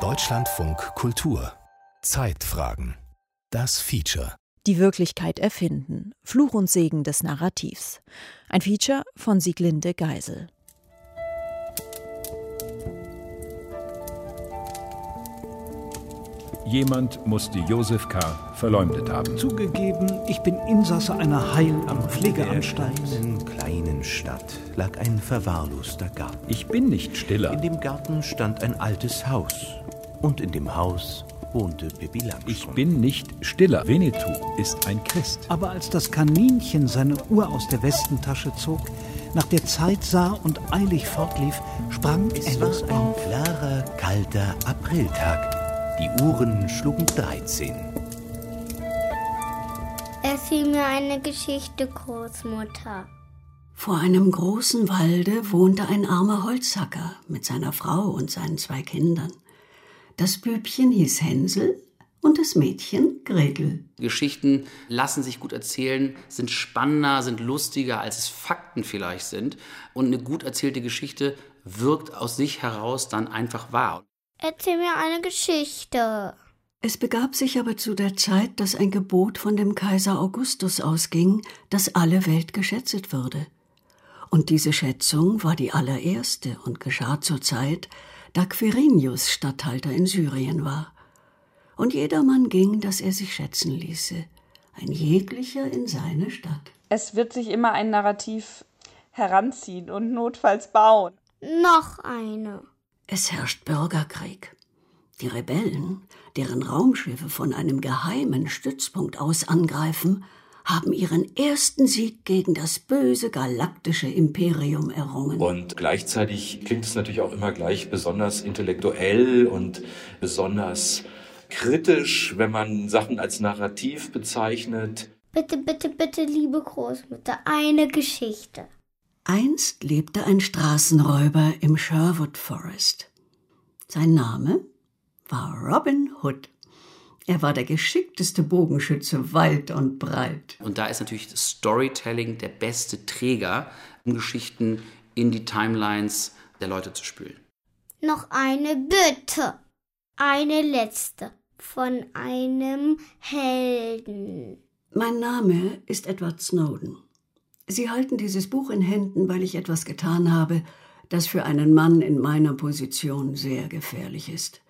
Deutschlandfunk Kultur Zeitfragen Das Feature Die Wirklichkeit erfinden. Fluch und Segen des Narrativs. Ein Feature von Sieglinde Geisel. Jemand musste Josef K. verleumdet haben. Zugegeben, ich bin Insasse einer Heil- am Pflegeanstalt. In einer kleinen Stadt lag ein verwahrloster Garten. Ich bin nicht stiller. In dem Garten stand ein altes Haus. Und in dem Haus wohnte Pippi Langstrumpf. Ich bin nicht stiller. Winnetou ist ein Christ. Aber als das Kaninchen seine Uhr aus der Westentasche zog, nach der Zeit sah und eilig fortlief, sprang Es Alice war ein klarer, kalter Apriltag. Die Uhren schlugen 13. Erzähl mir eine Geschichte, Großmutter. Vor einem großen Walde wohnte ein armer Holzhacker mit seiner Frau und seinen zwei Kindern. Das Bübchen hieß Hänsel und das Mädchen Gretel. Geschichten lassen sich gut erzählen, sind spannender, sind lustiger, als es Fakten vielleicht sind. Und eine gut erzählte Geschichte wirkt aus sich heraus dann einfach wahr. Erzähl mir eine Geschichte. Es begab sich aber zu der Zeit, dass ein Gebot von dem Kaiser Augustus ausging, dass alle Welt geschätzet würde. Und diese Schätzung war die allererste und geschah zur Zeit, da Quirinius Statthalter in Syrien war. Und jedermann ging, dass er sich schätzen ließe, ein jeglicher in seine Stadt. Es wird sich immer ein Narrativ heranziehen und notfalls bauen. Noch eine. Es herrscht Bürgerkrieg. Die Rebellen, deren Raumschiffe von einem geheimen Stützpunkt aus angreifen, haben ihren ersten Sieg gegen das böse galaktische Imperium errungen. Und gleichzeitig klingt es natürlich auch immer gleich besonders intellektuell und besonders kritisch, wenn man Sachen als Narrativ bezeichnet. Bitte, bitte, bitte, liebe Großmutter, eine Geschichte. Einst lebte ein Straßenräuber im Sherwood Forest. Sein Name war Robin Hood. Er war der geschickteste Bogenschütze weit und breit. Und da ist natürlich das Storytelling der beste Träger, um Geschichten in die Timelines der Leute zu spülen. Noch eine Bitte. Eine letzte. Von einem Helden. Mein Name ist Edward Snowden. Sie halten dieses Buch in Händen, weil ich etwas getan habe, das für einen Mann in meiner Position sehr gefährlich ist.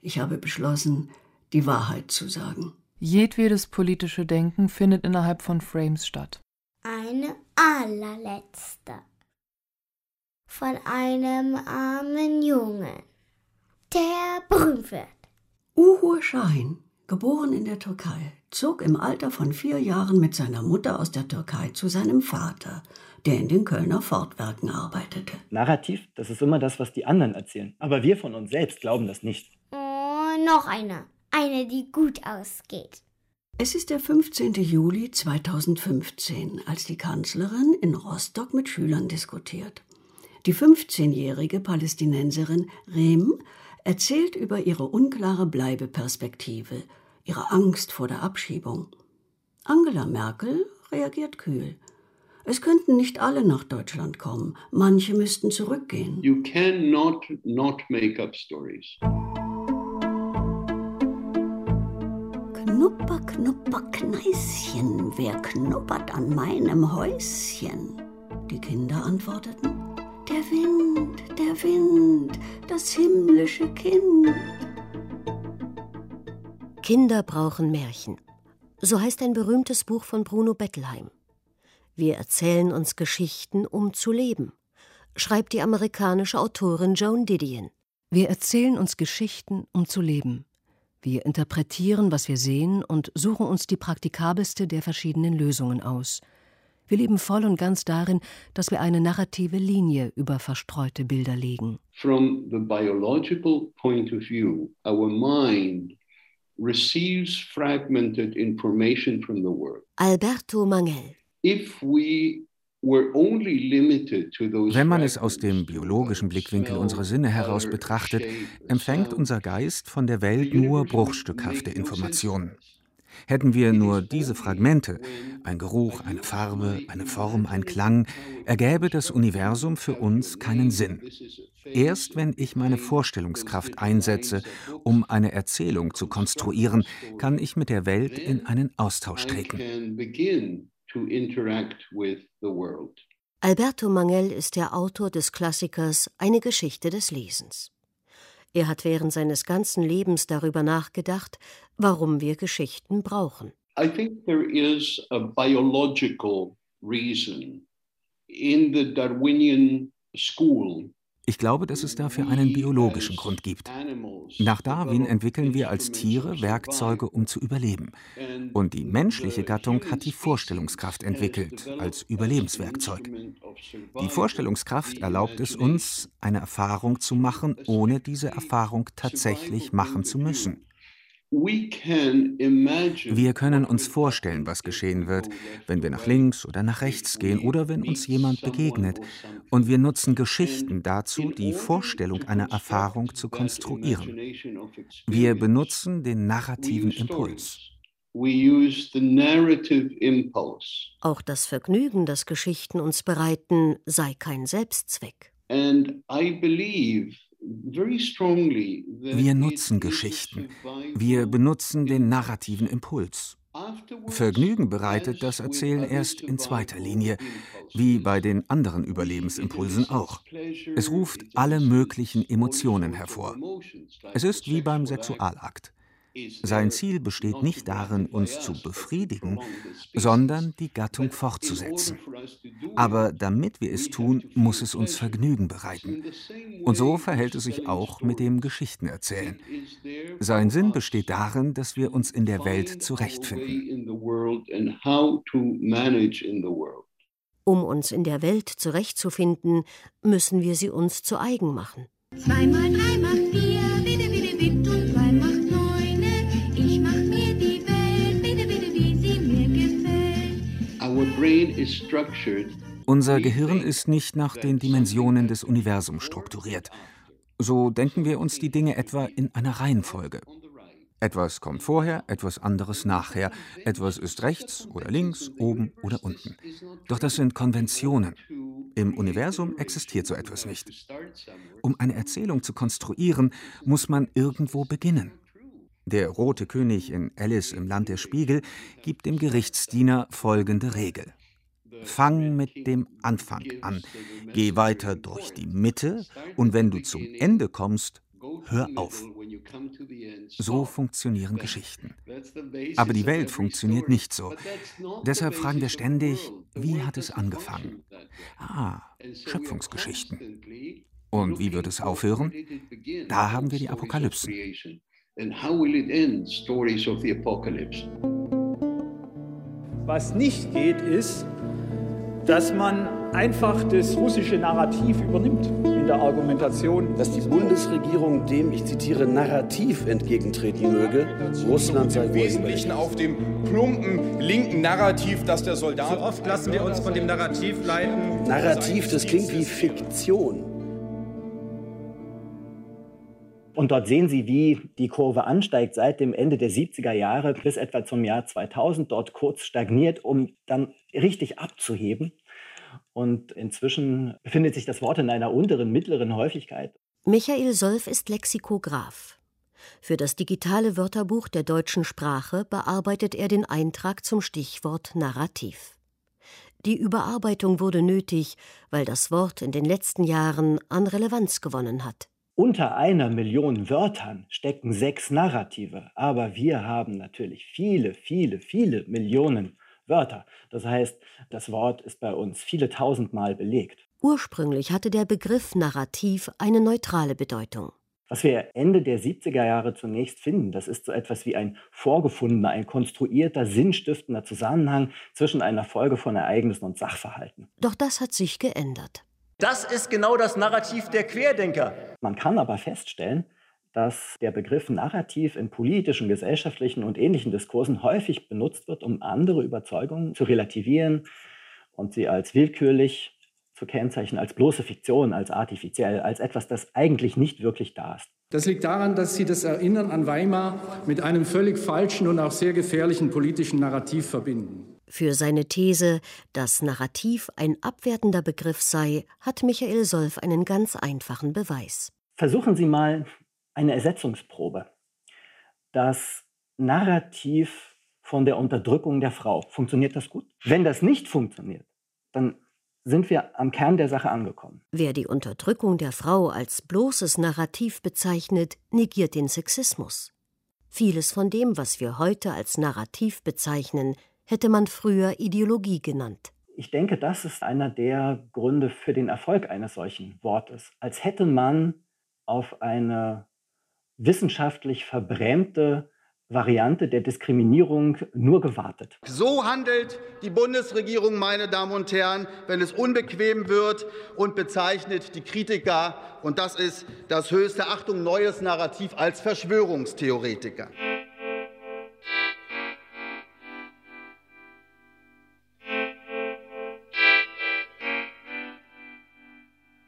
Ich habe beschlossen, die Wahrheit zu sagen. Jedwedes politische Denken findet innerhalb von Frames statt. Eine allerletzte. Von einem armen Jungen, der berühmt wird. Uhur Şahin, geboren in der Türkei, zog im Alter von vier Jahren mit seiner Mutter aus der Türkei zu seinem Vater, der in den Kölner Fortwerken arbeitete. Narrativ, das ist immer das, was die anderen erzählen. Aber wir von uns selbst glauben das nicht. Oh, noch eine. Eine, die gut ausgeht. Es ist der 15. Juli 2015, als die Kanzlerin in Rostock mit Schülern diskutiert. Die 15-jährige Palästinenserin Rehm erzählt über ihre unklare Bleibeperspektive, ihre Angst vor der Abschiebung. Angela Merkel reagiert kühl. Es könnten nicht alle nach Deutschland kommen, manche müssten zurückgehen. You cannot not make up stories. Knupper, knupper, Kneischen, wer knuppert an meinem Häuschen? Die Kinder antworteten, der Wind, der Wind, das himmlische Kind. Kinder brauchen Märchen. So heißt ein berühmtes Buch von Bruno Bettelheim. Wir erzählen uns Geschichten, um zu leben, schreibt die amerikanische Autorin Joan Didion. Wir erzählen uns Geschichten, um zu leben. Wir interpretieren, was wir sehen und suchen uns die praktikabelste der verschiedenen Lösungen aus. Wir leben voll und ganz darin, dass wir eine narrative Linie über verstreute Bilder legen. From the biological point of view, our mind receives fragmented information from the world. Alberto Mangel. If we were only limited to those Wenn man es aus dem biologischen Blickwinkel unserer Sinne heraus betrachtet, empfängt unser Geist von der Welt nur bruchstückhafte Informationen. Hätten wir nur diese Fragmente, ein Geruch, eine Farbe, eine Form, ein Klang, ergäbe das Universum für uns keinen Sinn. Erst wenn ich meine Vorstellungskraft einsetze, um eine Erzählung zu konstruieren, kann ich mit der Welt in einen Austausch treten. Alberto Mangel ist der Autor des Klassikers Eine Geschichte des Lesens. Er hat während seines ganzen Lebens darüber nachgedacht, warum wir Geschichten brauchen. I think there is a biological reason in the Darwinian school ich glaube, dass es dafür einen biologischen Grund gibt. Nach Darwin entwickeln wir als Tiere Werkzeuge, um zu überleben. Und die menschliche Gattung hat die Vorstellungskraft entwickelt als Überlebenswerkzeug. Die Vorstellungskraft erlaubt es uns, eine Erfahrung zu machen, ohne diese Erfahrung tatsächlich machen zu müssen. Wir können uns vorstellen, was geschehen wird, wenn wir nach links oder nach rechts gehen oder wenn uns jemand begegnet. Und wir nutzen Geschichten dazu, die Vorstellung einer Erfahrung zu konstruieren. Wir benutzen den narrativen Impuls. Auch das Vergnügen, das Geschichten uns bereiten, sei kein Selbstzweck. And I believe wir nutzen Geschichten. Wir benutzen den narrativen Impuls. Vergnügen bereitet das Erzählen erst in zweiter Linie, wie bei den anderen Überlebensimpulsen auch. Es ruft alle möglichen Emotionen hervor. Es ist wie beim Sexualakt. Sein Ziel besteht nicht darin, uns zu befriedigen, sondern die Gattung fortzusetzen. Aber damit wir es tun, muss es uns Vergnügen bereiten. Und so verhält es sich auch mit dem Geschichtenerzählen. Sein Sinn besteht darin, dass wir uns in der Welt zurechtfinden. Um uns in der Welt zurechtzufinden, müssen wir sie uns zu eigen machen. Zweimal drei macht vier, Unser Gehirn ist nicht nach den Dimensionen des Universums strukturiert. So denken wir uns die Dinge etwa in einer Reihenfolge. Etwas kommt vorher, etwas anderes nachher. Etwas ist rechts oder links, oben oder unten. Doch das sind Konventionen. Im Universum existiert so etwas nicht. Um eine Erzählung zu konstruieren, muss man irgendwo beginnen. Der rote König in Alice im Land der Spiegel gibt dem Gerichtsdiener folgende Regel. Fang mit dem Anfang an, geh weiter durch die Mitte und wenn du zum Ende kommst, hör auf. So funktionieren Geschichten. Aber die Welt funktioniert nicht so. Deshalb fragen wir ständig, wie hat es angefangen? Ah, Schöpfungsgeschichten. Und wie wird es aufhören? Da haben wir die Apokalypsen. Was nicht geht, ist, dass man einfach das russische Narrativ übernimmt in der Argumentation. Dass die Bundesregierung dem, ich zitiere, Narrativ entgegentreten möge, Russland sei Im Wesentlichen auf dem plumpen linken Narrativ, dass der Soldat... So oft lassen wir uns von dem Narrativ leiten. Narrativ, das klingt wie Fiktion. Und dort sehen Sie, wie die Kurve ansteigt seit dem Ende der 70er Jahre bis etwa zum Jahr 2000, dort kurz stagniert, um dann richtig abzuheben. Und inzwischen befindet sich das Wort in einer unteren, mittleren Häufigkeit. Michael Solf ist Lexikograph. Für das digitale Wörterbuch der deutschen Sprache bearbeitet er den Eintrag zum Stichwort Narrativ. Die Überarbeitung wurde nötig, weil das Wort in den letzten Jahren an Relevanz gewonnen hat. Unter einer Million Wörtern stecken sechs Narrative, aber wir haben natürlich viele, viele, viele Millionen Wörter. Das heißt, das Wort ist bei uns viele tausendmal belegt. Ursprünglich hatte der Begriff Narrativ eine neutrale Bedeutung. Was wir Ende der 70er Jahre zunächst finden, das ist so etwas wie ein vorgefundener, ein konstruierter, sinnstiftender Zusammenhang zwischen einer Folge von Ereignissen und Sachverhalten. Doch das hat sich geändert. Das ist genau das Narrativ der Querdenker. Man kann aber feststellen, dass der Begriff Narrativ in politischen, gesellschaftlichen und ähnlichen Diskursen häufig benutzt wird, um andere Überzeugungen zu relativieren und sie als willkürlich zu kennzeichnen, als bloße Fiktion, als artifiziell, als etwas, das eigentlich nicht wirklich da ist. Das liegt daran, dass Sie das Erinnern an Weimar mit einem völlig falschen und auch sehr gefährlichen politischen Narrativ verbinden. Für seine These, dass Narrativ ein abwertender Begriff sei, hat Michael Solf einen ganz einfachen Beweis. Versuchen Sie mal eine Ersetzungsprobe. Das Narrativ von der Unterdrückung der Frau. Funktioniert das gut? Wenn das nicht funktioniert, dann sind wir am Kern der Sache angekommen. Wer die Unterdrückung der Frau als bloßes Narrativ bezeichnet, negiert den Sexismus. Vieles von dem, was wir heute als Narrativ bezeichnen, hätte man früher Ideologie genannt. Ich denke, das ist einer der Gründe für den Erfolg eines solchen Wortes. Als hätte man auf eine wissenschaftlich verbrämte Variante der Diskriminierung nur gewartet. So handelt die Bundesregierung, meine Damen und Herren, wenn es unbequem wird und bezeichnet die Kritiker, und das ist das höchste Achtung neues Narrativ, als Verschwörungstheoretiker.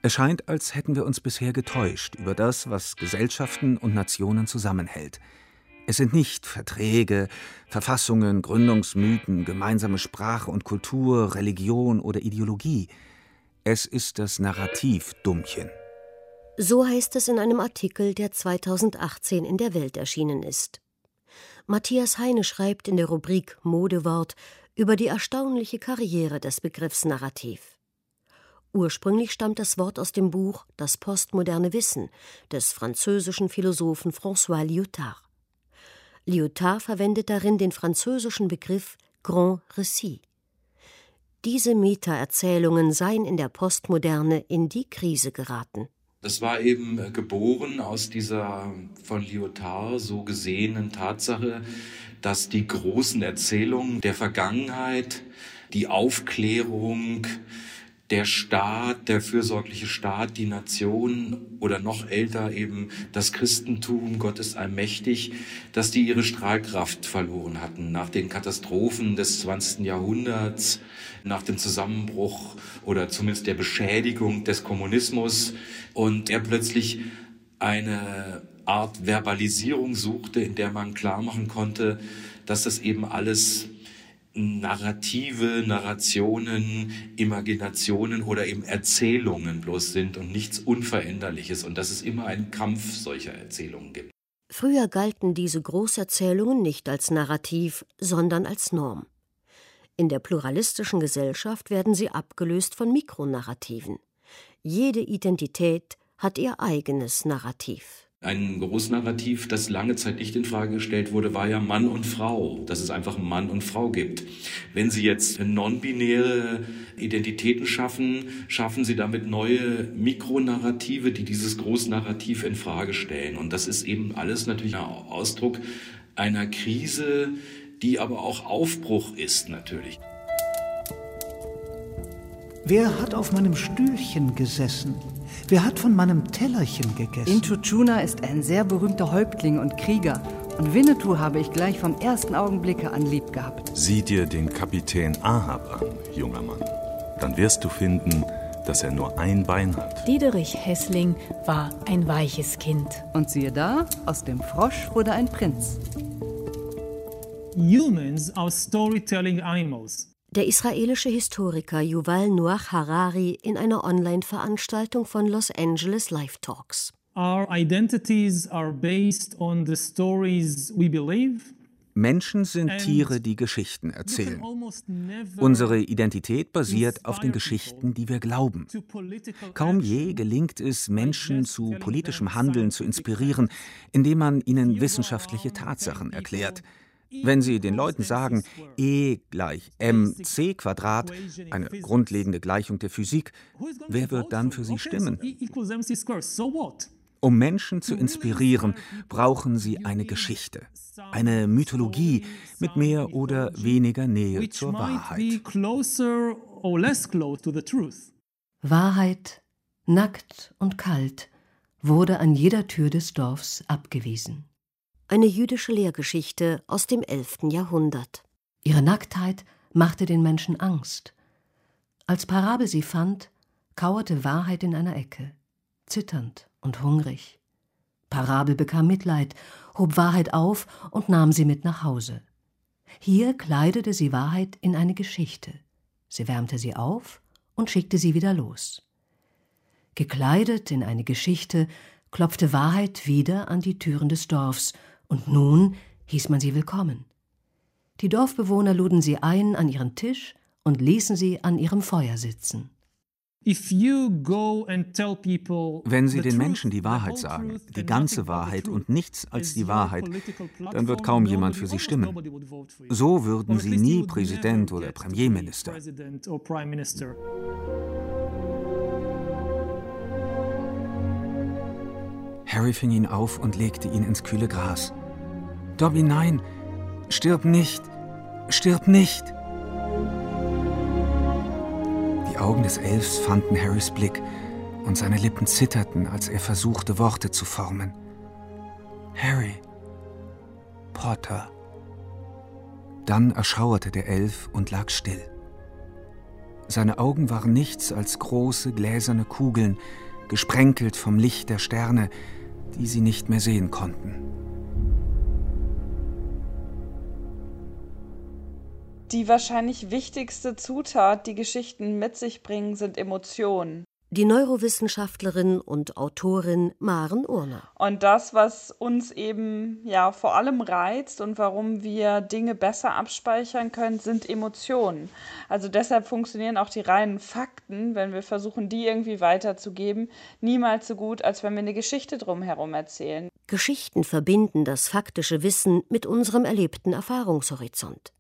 Es scheint, als hätten wir uns bisher getäuscht über das, was Gesellschaften und Nationen zusammenhält – es sind nicht Verträge, Verfassungen, Gründungsmythen, gemeinsame Sprache und Kultur, Religion oder Ideologie. Es ist das Narrativ Dummchen. So heißt es in einem Artikel, der 2018 in der Welt erschienen ist. Matthias Heine schreibt in der Rubrik Modewort über die erstaunliche Karriere des Begriffs Narrativ. Ursprünglich stammt das Wort aus dem Buch Das postmoderne Wissen des französischen Philosophen François Lyotard. Lyotard verwendet darin den französischen Begriff Grand Récit. Diese Meta-Erzählungen seien in der Postmoderne in die Krise geraten. Das war eben geboren aus dieser von Lyotard so gesehenen Tatsache, dass die großen Erzählungen der Vergangenheit, die Aufklärung, der Staat, der fürsorgliche Staat, die Nation oder noch älter eben das Christentum, Gott ist allmächtig, dass die ihre Strahlkraft verloren hatten nach den Katastrophen des 20. Jahrhunderts, nach dem Zusammenbruch oder zumindest der Beschädigung des Kommunismus und er plötzlich eine Art Verbalisierung suchte, in der man klar machen konnte, dass das eben alles Narrative, Narrationen, Imaginationen oder eben Erzählungen bloß sind und nichts Unveränderliches und dass es immer einen Kampf solcher Erzählungen gibt. Früher galten diese Großerzählungen nicht als Narrativ, sondern als Norm. In der pluralistischen Gesellschaft werden sie abgelöst von Mikronarrativen. Jede Identität hat ihr eigenes Narrativ. Ein Großnarrativ, das lange Zeit nicht in Frage gestellt wurde, war ja Mann und Frau, dass es einfach Mann und Frau gibt. Wenn Sie jetzt non-binäre Identitäten schaffen, schaffen Sie damit neue Mikronarrative, die dieses Großnarrativ in Frage stellen. Und das ist eben alles natürlich ein Ausdruck einer Krise, die aber auch Aufbruch ist natürlich. Wer hat auf meinem Stühlchen gesessen? Wer hat von meinem Tellerchen gegessen? Inchuchuna ist ein sehr berühmter Häuptling und Krieger. Und Winnetou habe ich gleich vom ersten Augenblicke an lieb gehabt. Sieh dir den Kapitän Ahab an, junger Mann. Dann wirst du finden, dass er nur ein Bein hat. Diederich Hessling war ein weiches Kind. Und siehe da, aus dem Frosch wurde ein Prinz. Humans are storytelling animals. Der israelische Historiker Yuval Noach Harari in einer Online-Veranstaltung von Los Angeles Live Talks. Our identities are based on the stories we believe. Menschen sind Tiere, die Geschichten erzählen. Unsere Identität basiert auf den Geschichten, die wir glauben. Kaum je gelingt es, Menschen zu politischem Handeln zu inspirieren, indem man ihnen wissenschaftliche Tatsachen erklärt. Wenn Sie den Leuten sagen, E gleich mc Quadrat, eine grundlegende Gleichung der Physik, wer wird dann für Sie stimmen? Um Menschen zu inspirieren, brauchen sie eine Geschichte, eine Mythologie mit mehr oder weniger Nähe zur Wahrheit. Wahrheit, nackt und kalt, wurde an jeder Tür des Dorfs abgewiesen eine jüdische Lehrgeschichte aus dem 11. Jahrhundert. Ihre Nacktheit machte den Menschen Angst. Als Parabel sie fand, kauerte Wahrheit in einer Ecke, zitternd und hungrig. Parabel bekam Mitleid, hob Wahrheit auf und nahm sie mit nach Hause. Hier kleidete sie Wahrheit in eine Geschichte. Sie wärmte sie auf und schickte sie wieder los. Gekleidet in eine Geschichte klopfte Wahrheit wieder an die Türen des Dorfs, und nun hieß man sie willkommen. Die Dorfbewohner luden sie ein an ihren Tisch und ließen sie an ihrem Feuer sitzen. Wenn Sie den Menschen die Wahrheit sagen, die ganze Wahrheit und nichts als die Wahrheit, dann wird kaum jemand für Sie stimmen. So würden Sie nie Präsident oder Premierminister. Harry fing ihn auf und legte ihn ins kühle Gras. Dobby, nein, stirb nicht, stirb nicht. Die Augen des Elfs fanden Harrys Blick und seine Lippen zitterten, als er versuchte, Worte zu formen. Harry, Potter. Dann erschauerte der Elf und lag still. Seine Augen waren nichts als große gläserne Kugeln, gesprenkelt vom Licht der Sterne, die sie nicht mehr sehen konnten. Die wahrscheinlich wichtigste Zutat, die Geschichten mit sich bringen, sind Emotionen. Die Neurowissenschaftlerin und Autorin Maren Urner. Und das, was uns eben ja vor allem reizt und warum wir Dinge besser abspeichern können, sind Emotionen. Also deshalb funktionieren auch die reinen Fakten, wenn wir versuchen, die irgendwie weiterzugeben, niemals so gut, als wenn wir eine Geschichte drumherum erzählen. Geschichten verbinden das faktische Wissen mit unserem erlebten Erfahrungshorizont.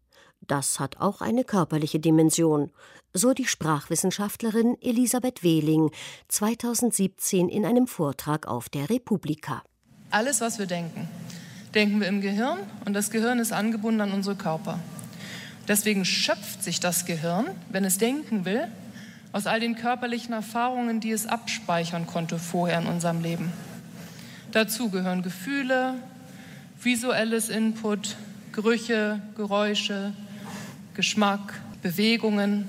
Das hat auch eine körperliche Dimension, so die Sprachwissenschaftlerin Elisabeth Wehling 2017 in einem Vortrag auf der Republika. Alles, was wir denken, denken wir im Gehirn und das Gehirn ist angebunden an unsere Körper. Deswegen schöpft sich das Gehirn, wenn es denken will, aus all den körperlichen Erfahrungen, die es abspeichern konnte vorher in unserem Leben. Dazu gehören Gefühle, visuelles Input, Gerüche, Geräusche, Geschmack, Bewegungen.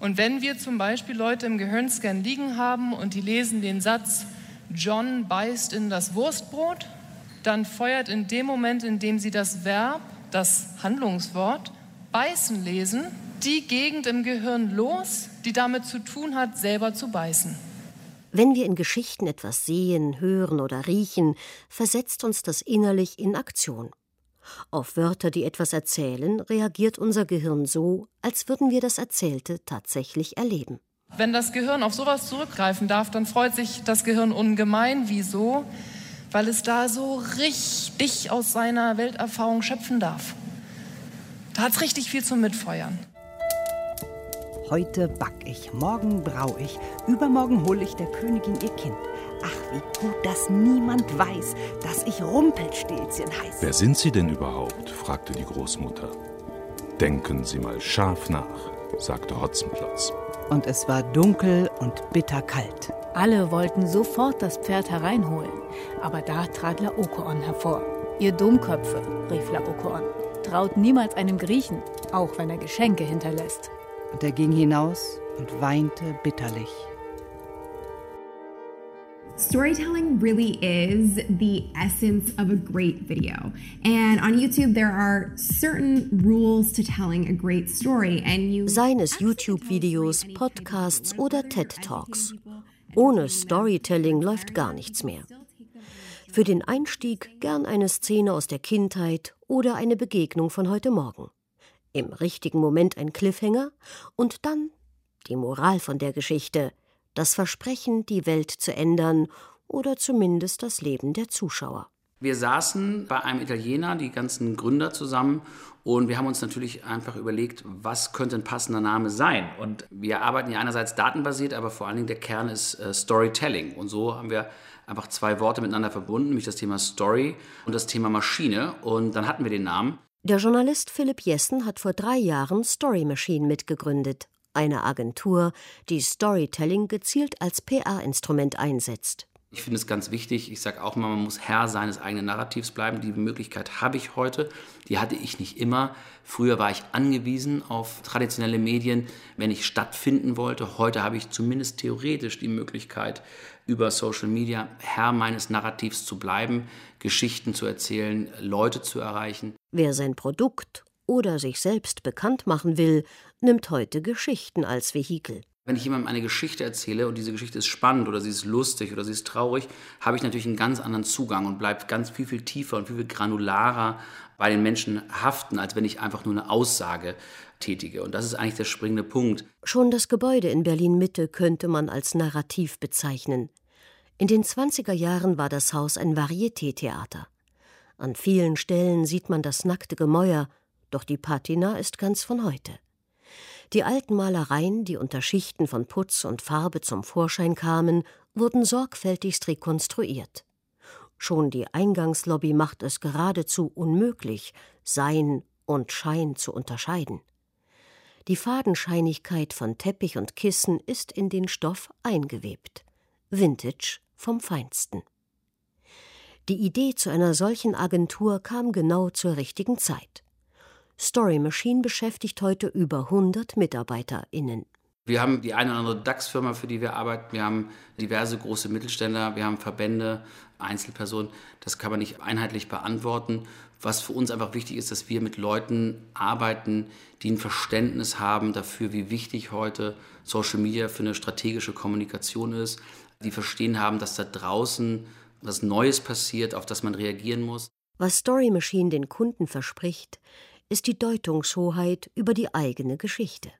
Und wenn wir zum Beispiel Leute im Gehirnscan liegen haben und die lesen den Satz, John beißt in das Wurstbrot, dann feuert in dem Moment, in dem sie das Verb, das Handlungswort, beißen lesen, die Gegend im Gehirn los, die damit zu tun hat, selber zu beißen. Wenn wir in Geschichten etwas sehen, hören oder riechen, versetzt uns das innerlich in Aktion. Auf Wörter, die etwas erzählen, reagiert unser Gehirn so, als würden wir das Erzählte tatsächlich erleben. Wenn das Gehirn auf sowas zurückgreifen darf, dann freut sich das Gehirn ungemein. Wieso? Weil es da so richtig aus seiner Welterfahrung schöpfen darf. Da hat es richtig viel zum Mitfeuern. Heute back ich, morgen brau ich, übermorgen hol ich der Königin ihr Kind. Ach, wie gut, dass niemand weiß, dass ich Rumpelstilzchen heiße. Wer sind Sie denn überhaupt? fragte die Großmutter. Denken Sie mal scharf nach, sagte Hotzenplotz. Und es war dunkel und bitterkalt. Alle wollten sofort das Pferd hereinholen, aber da trat Laokoon hervor. Ihr Dummköpfe, rief Laokoon, traut niemals einem Griechen, auch wenn er Geschenke hinterlässt. Und er ging hinaus und weinte bitterlich. Storytelling really is the essence of a great video. And on YouTube, there are certain rules to telling a great story. And you Seien es YouTube-Videos, Podcasts oder TED-Talks. Ohne Storytelling läuft gar nichts mehr. Für den Einstieg gern eine Szene aus der Kindheit oder eine Begegnung von heute Morgen. Im richtigen Moment ein Cliffhanger und dann die Moral von der Geschichte – das Versprechen, die Welt zu ändern oder zumindest das Leben der Zuschauer. Wir saßen bei einem Italiener, die ganzen Gründer zusammen, und wir haben uns natürlich einfach überlegt, was könnte ein passender Name sein. Und wir arbeiten ja einerseits datenbasiert, aber vor allen Dingen der Kern ist äh, Storytelling. Und so haben wir einfach zwei Worte miteinander verbunden, nämlich das Thema Story und das Thema Maschine. Und dann hatten wir den Namen. Der Journalist Philipp Jessen hat vor drei Jahren Story Machine mitgegründet eine Agentur, die Storytelling gezielt als PR-Instrument einsetzt. Ich finde es ganz wichtig, ich sage auch immer, man muss Herr seines eigenen Narrativs bleiben. Die Möglichkeit habe ich heute, die hatte ich nicht immer. Früher war ich angewiesen auf traditionelle Medien, wenn ich stattfinden wollte. Heute habe ich zumindest theoretisch die Möglichkeit, über Social Media Herr meines Narrativs zu bleiben, Geschichten zu erzählen, Leute zu erreichen. Wer sein Produkt oder sich selbst bekannt machen will, nimmt heute Geschichten als Vehikel. Wenn ich jemandem eine Geschichte erzähle und diese Geschichte ist spannend oder sie ist lustig oder sie ist traurig, habe ich natürlich einen ganz anderen Zugang und bleibt ganz viel, viel tiefer und viel, viel granularer bei den Menschen haften, als wenn ich einfach nur eine Aussage tätige. Und das ist eigentlich der springende Punkt. Schon das Gebäude in Berlin Mitte könnte man als Narrativ bezeichnen. In den 20er Jahren war das Haus ein Varieté-Theater. An vielen Stellen sieht man das nackte Gemäuer, doch die Patina ist ganz von heute. Die alten Malereien, die unter Schichten von Putz und Farbe zum Vorschein kamen, wurden sorgfältigst rekonstruiert. Schon die Eingangslobby macht es geradezu unmöglich, Sein und Schein zu unterscheiden. Die Fadenscheinigkeit von Teppich und Kissen ist in den Stoff eingewebt. Vintage vom Feinsten. Die Idee zu einer solchen Agentur kam genau zur richtigen Zeit. Story Machine beschäftigt heute über 100 MitarbeiterInnen. Wir haben die eine oder andere DAX-Firma, für die wir arbeiten. Wir haben diverse große Mittelständler. Wir haben Verbände, Einzelpersonen. Das kann man nicht einheitlich beantworten. Was für uns einfach wichtig ist, dass wir mit Leuten arbeiten, die ein Verständnis haben dafür, wie wichtig heute Social Media für eine strategische Kommunikation ist. Die verstehen haben, dass da draußen was Neues passiert, auf das man reagieren muss. Was Story Machine den Kunden verspricht, ist die Deutungshoheit über die eigene Geschichte.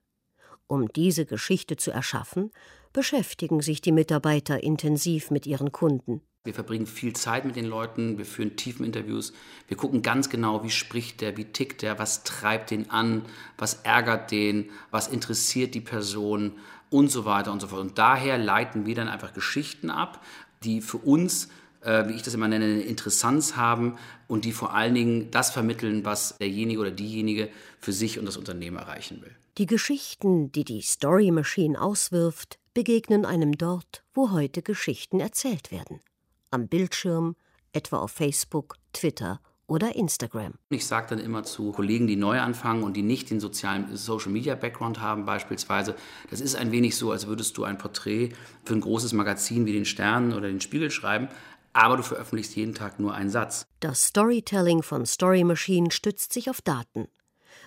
Um diese Geschichte zu erschaffen, beschäftigen sich die Mitarbeiter intensiv mit ihren Kunden. Wir verbringen viel Zeit mit den Leuten, wir führen tiefen Interviews, wir gucken ganz genau, wie spricht der, wie tickt der, was treibt den an, was ärgert den, was interessiert die Person und so weiter und so fort. Und daher leiten wir dann einfach Geschichten ab, die für uns äh, wie ich das immer nenne, eine Interessanz haben und die vor allen Dingen das vermitteln, was derjenige oder diejenige für sich und das Unternehmen erreichen will. Die Geschichten, die die Story Machine auswirft, begegnen einem dort, wo heute Geschichten erzählt werden. Am Bildschirm, etwa auf Facebook, Twitter oder Instagram. Ich sage dann immer zu Kollegen, die neu anfangen und die nicht den sozialen Social Media Background haben, beispielsweise, das ist ein wenig so, als würdest du ein Porträt für ein großes Magazin wie den Stern oder den Spiegel schreiben, aber du veröffentlichst jeden Tag nur einen Satz. Das Storytelling von Story Machine stützt sich auf Daten.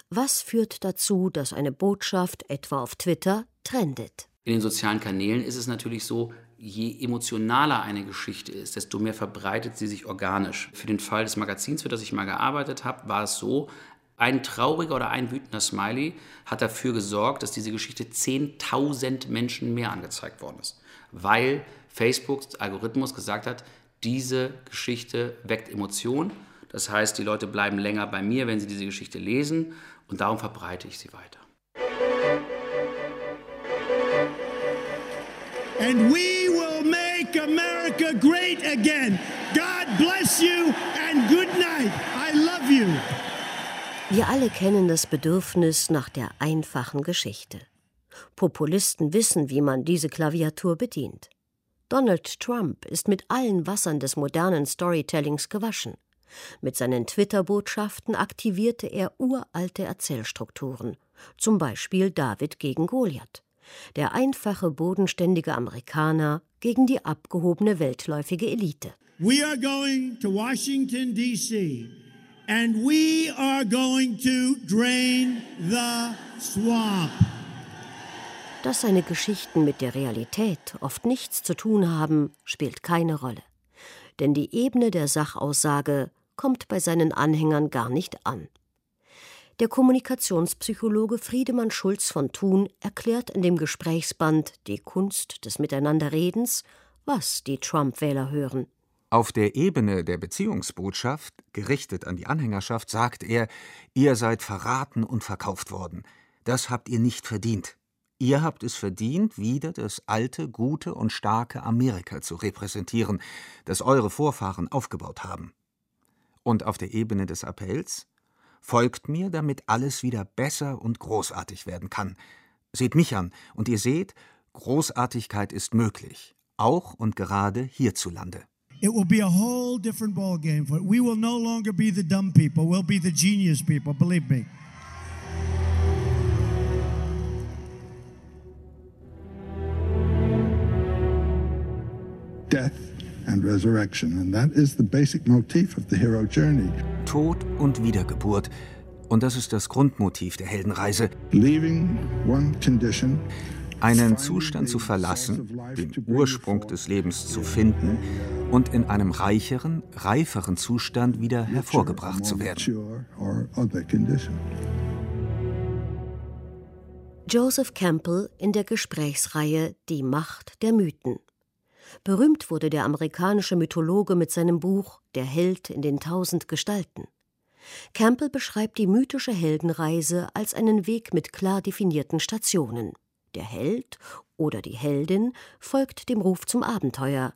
Was führt dazu, dass eine Botschaft etwa auf Twitter trendet? In den sozialen Kanälen ist es natürlich so, je emotionaler eine Geschichte ist, desto mehr verbreitet sie sich organisch. Für den Fall des Magazins, für das ich mal gearbeitet habe, war es so, ein trauriger oder ein wütender Smiley hat dafür gesorgt, dass diese Geschichte 10.000 Menschen mehr angezeigt worden ist. Weil Facebooks Algorithmus gesagt hat, diese Geschichte weckt Emotionen. Das heißt, die Leute bleiben länger bei mir, wenn sie diese Geschichte lesen und darum verbreite ich sie weiter. And we will make America great again. God bless you and good night. I love you. Wir alle kennen das Bedürfnis nach der einfachen Geschichte. Populisten wissen, wie man diese Klaviatur bedient. Donald Trump ist mit allen Wassern des modernen Storytellings gewaschen. Mit seinen Twitter-Botschaften aktivierte er uralte Erzählstrukturen, zum Beispiel David gegen Goliath. Der einfache, bodenständige Amerikaner gegen die abgehobene weltläufige Elite. We are going to Washington, D.C., and we are going to drain the swamp. Dass seine Geschichten mit der Realität oft nichts zu tun haben, spielt keine Rolle. Denn die Ebene der Sachaussage kommt bei seinen Anhängern gar nicht an. Der Kommunikationspsychologe Friedemann Schulz von Thun erklärt in dem Gesprächsband Die Kunst des Miteinanderredens, was die Trump-Wähler hören. Auf der Ebene der Beziehungsbotschaft, gerichtet an die Anhängerschaft, sagt er, ihr seid verraten und verkauft worden. Das habt ihr nicht verdient. Ihr habt es verdient, wieder das alte, gute und starke Amerika zu repräsentieren, das eure Vorfahren aufgebaut haben. Und auf der Ebene des Appells Folgt mir, damit alles wieder besser und großartig werden kann. Seht mich an, und ihr seht, Großartigkeit ist möglich, auch und gerade hierzulande. It will be a whole different ball game. We will no longer be the dumb people. We'll be the genius people. Believe me. Death and resurrection. And that is the basic motif of the hero journey. Tod und Wiedergeburt. Und das ist das Grundmotiv der Heldenreise. Leaving one condition einen Zustand zu verlassen, den Ursprung des Lebens zu finden und in einem reicheren, reiferen Zustand wieder hervorgebracht zu werden. Joseph Campbell in der Gesprächsreihe Die Macht der Mythen. Berühmt wurde der amerikanische Mythologe mit seinem Buch Der Held in den tausend Gestalten. Campbell beschreibt die mythische Heldenreise als einen Weg mit klar definierten Stationen. Der Held oder die Heldin folgt dem Ruf zum Abenteuer.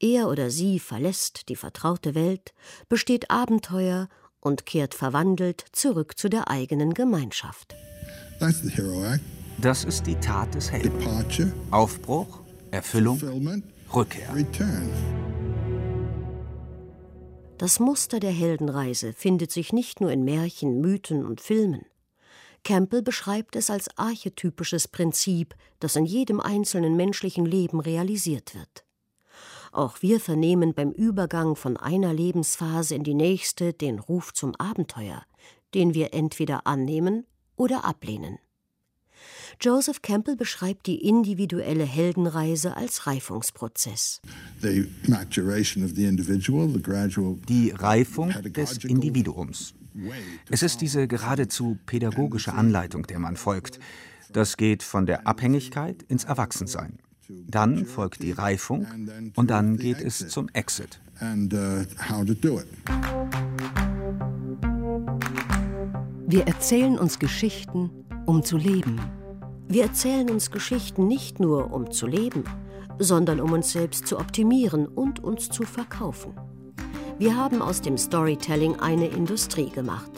Er oder sie verlässt die vertraute Welt, besteht Abenteuer und kehrt verwandelt zurück zu der eigenen Gemeinschaft. Das ist die Tat des Helden. Aufbruch, Erfüllung, Rückkehr. Das Muster der Heldenreise findet sich nicht nur in Märchen, Mythen und Filmen. Campbell beschreibt es als archetypisches Prinzip, das in jedem einzelnen menschlichen Leben realisiert wird. Auch wir vernehmen beim Übergang von einer Lebensphase in die nächste den Ruf zum Abenteuer, den wir entweder annehmen oder ablehnen. Joseph Campbell beschreibt die individuelle Heldenreise als Reifungsprozess. Die Reifung des Individuums. Es ist diese geradezu pädagogische Anleitung, der man folgt. Das geht von der Abhängigkeit ins Erwachsensein. Dann folgt die Reifung und dann geht es zum Exit. Wir erzählen uns Geschichten, um zu leben. Wir erzählen uns Geschichten nicht nur, um zu leben, sondern um uns selbst zu optimieren und uns zu verkaufen. Wir haben aus dem Storytelling eine Industrie gemacht.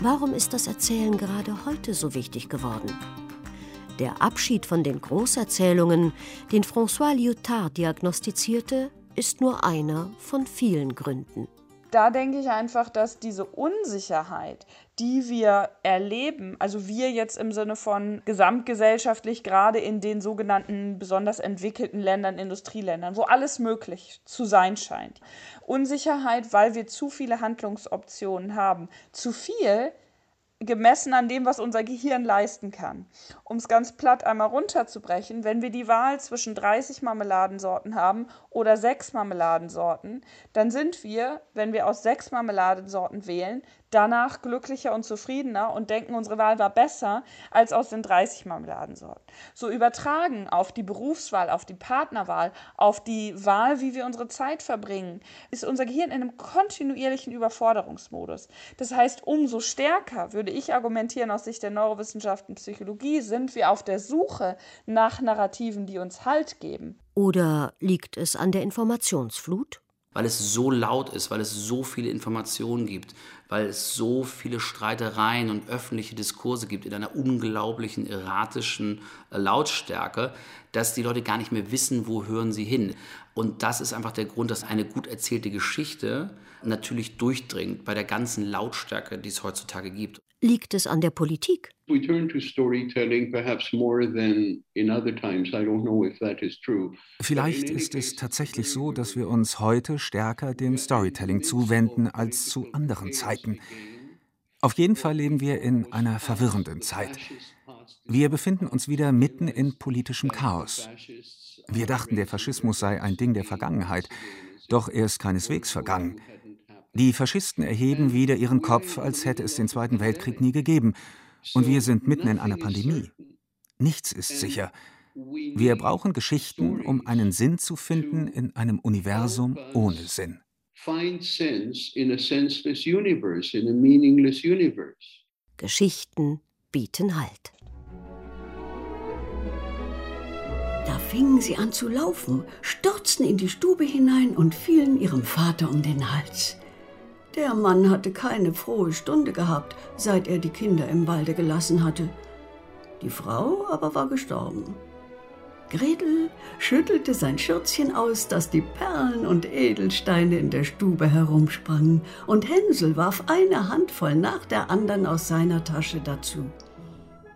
Warum ist das Erzählen gerade heute so wichtig geworden? Der Abschied von den Großerzählungen, den François Lyotard diagnostizierte, ist nur einer von vielen Gründen da denke ich einfach, dass diese Unsicherheit, die wir erleben, also wir jetzt im Sinne von gesamtgesellschaftlich, gerade in den sogenannten besonders entwickelten Ländern, Industrieländern, wo alles möglich zu sein scheint. Unsicherheit, weil wir zu viele Handlungsoptionen haben. Zu viel gemessen an dem, was unser Gehirn leisten kann. Um es ganz platt einmal runterzubrechen, wenn wir die Wahl zwischen 30 Marmeladensorten haben oder sechs Marmeladensorten, dann sind wir, wenn wir aus sechs Marmeladensorten wählen, danach glücklicher und zufriedener und denken, unsere Wahl war besser als aus den 30 Marmeladensorten. So übertragen auf die Berufswahl, auf die Partnerwahl, auf die Wahl, wie wir unsere Zeit verbringen, ist unser Gehirn in einem kontinuierlichen Überforderungsmodus. Das heißt, umso stärker, würde ich argumentieren aus Sicht der Neurowissenschaften Psychologie, sind wir auf der Suche nach Narrativen, die uns Halt geben. Oder liegt es an der Informationsflut? weil es so laut ist, weil es so viele Informationen gibt, weil es so viele Streitereien und öffentliche Diskurse gibt in einer unglaublichen erratischen äh, Lautstärke, dass die Leute gar nicht mehr wissen, wo hören sie hin. Und das ist einfach der Grund, dass eine gut erzählte Geschichte natürlich durchdringt bei der ganzen Lautstärke, die es heutzutage gibt. Liegt es an der Politik? Vielleicht ist es tatsächlich so, dass wir uns heute stärker dem Storytelling zuwenden als zu anderen Zeiten. Auf jeden Fall leben wir in einer verwirrenden Zeit. Wir befinden uns wieder mitten in politischem Chaos. Wir dachten, der Faschismus sei ein Ding der Vergangenheit, doch er ist keineswegs vergangen. Die Faschisten erheben wieder ihren Kopf, als hätte es den Zweiten Weltkrieg nie gegeben. Und wir sind mitten in einer Pandemie. Nichts ist sicher. Wir brauchen Geschichten, um einen Sinn zu finden in einem Universum ohne Sinn. Geschichten bieten Halt. Da fingen sie an zu laufen, stürzten in die Stube hinein und fielen ihrem Vater um den Hals. Der Mann hatte keine frohe Stunde gehabt, seit er die Kinder im Walde gelassen hatte. Die Frau aber war gestorben. Gretel schüttelte sein Schürzchen aus, dass die Perlen und Edelsteine in der Stube herumsprangen, und Hänsel warf eine Handvoll nach der anderen aus seiner Tasche dazu.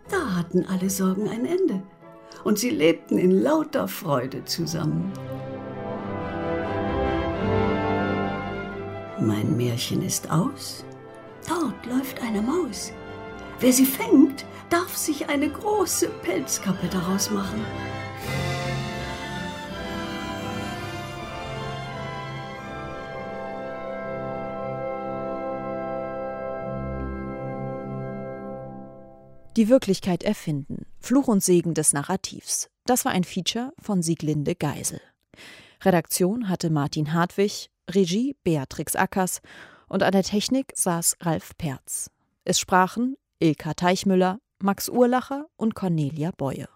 Da hatten alle Sorgen ein Ende, und sie lebten in lauter Freude zusammen. Mein Märchen ist aus, Dort läuft eine Maus. Wer sie fängt, darf sich eine große Pelzkappe daraus machen. Die Wirklichkeit erfinden. Fluch und Segen des Narrativs. Das war ein Feature von Sieglinde Geisel. Redaktion hatte Martin Hartwig, Regie Beatrix Ackers und an der Technik saß Ralf Perz. Es sprachen Ilka Teichmüller, Max Urlacher und Cornelia Beue.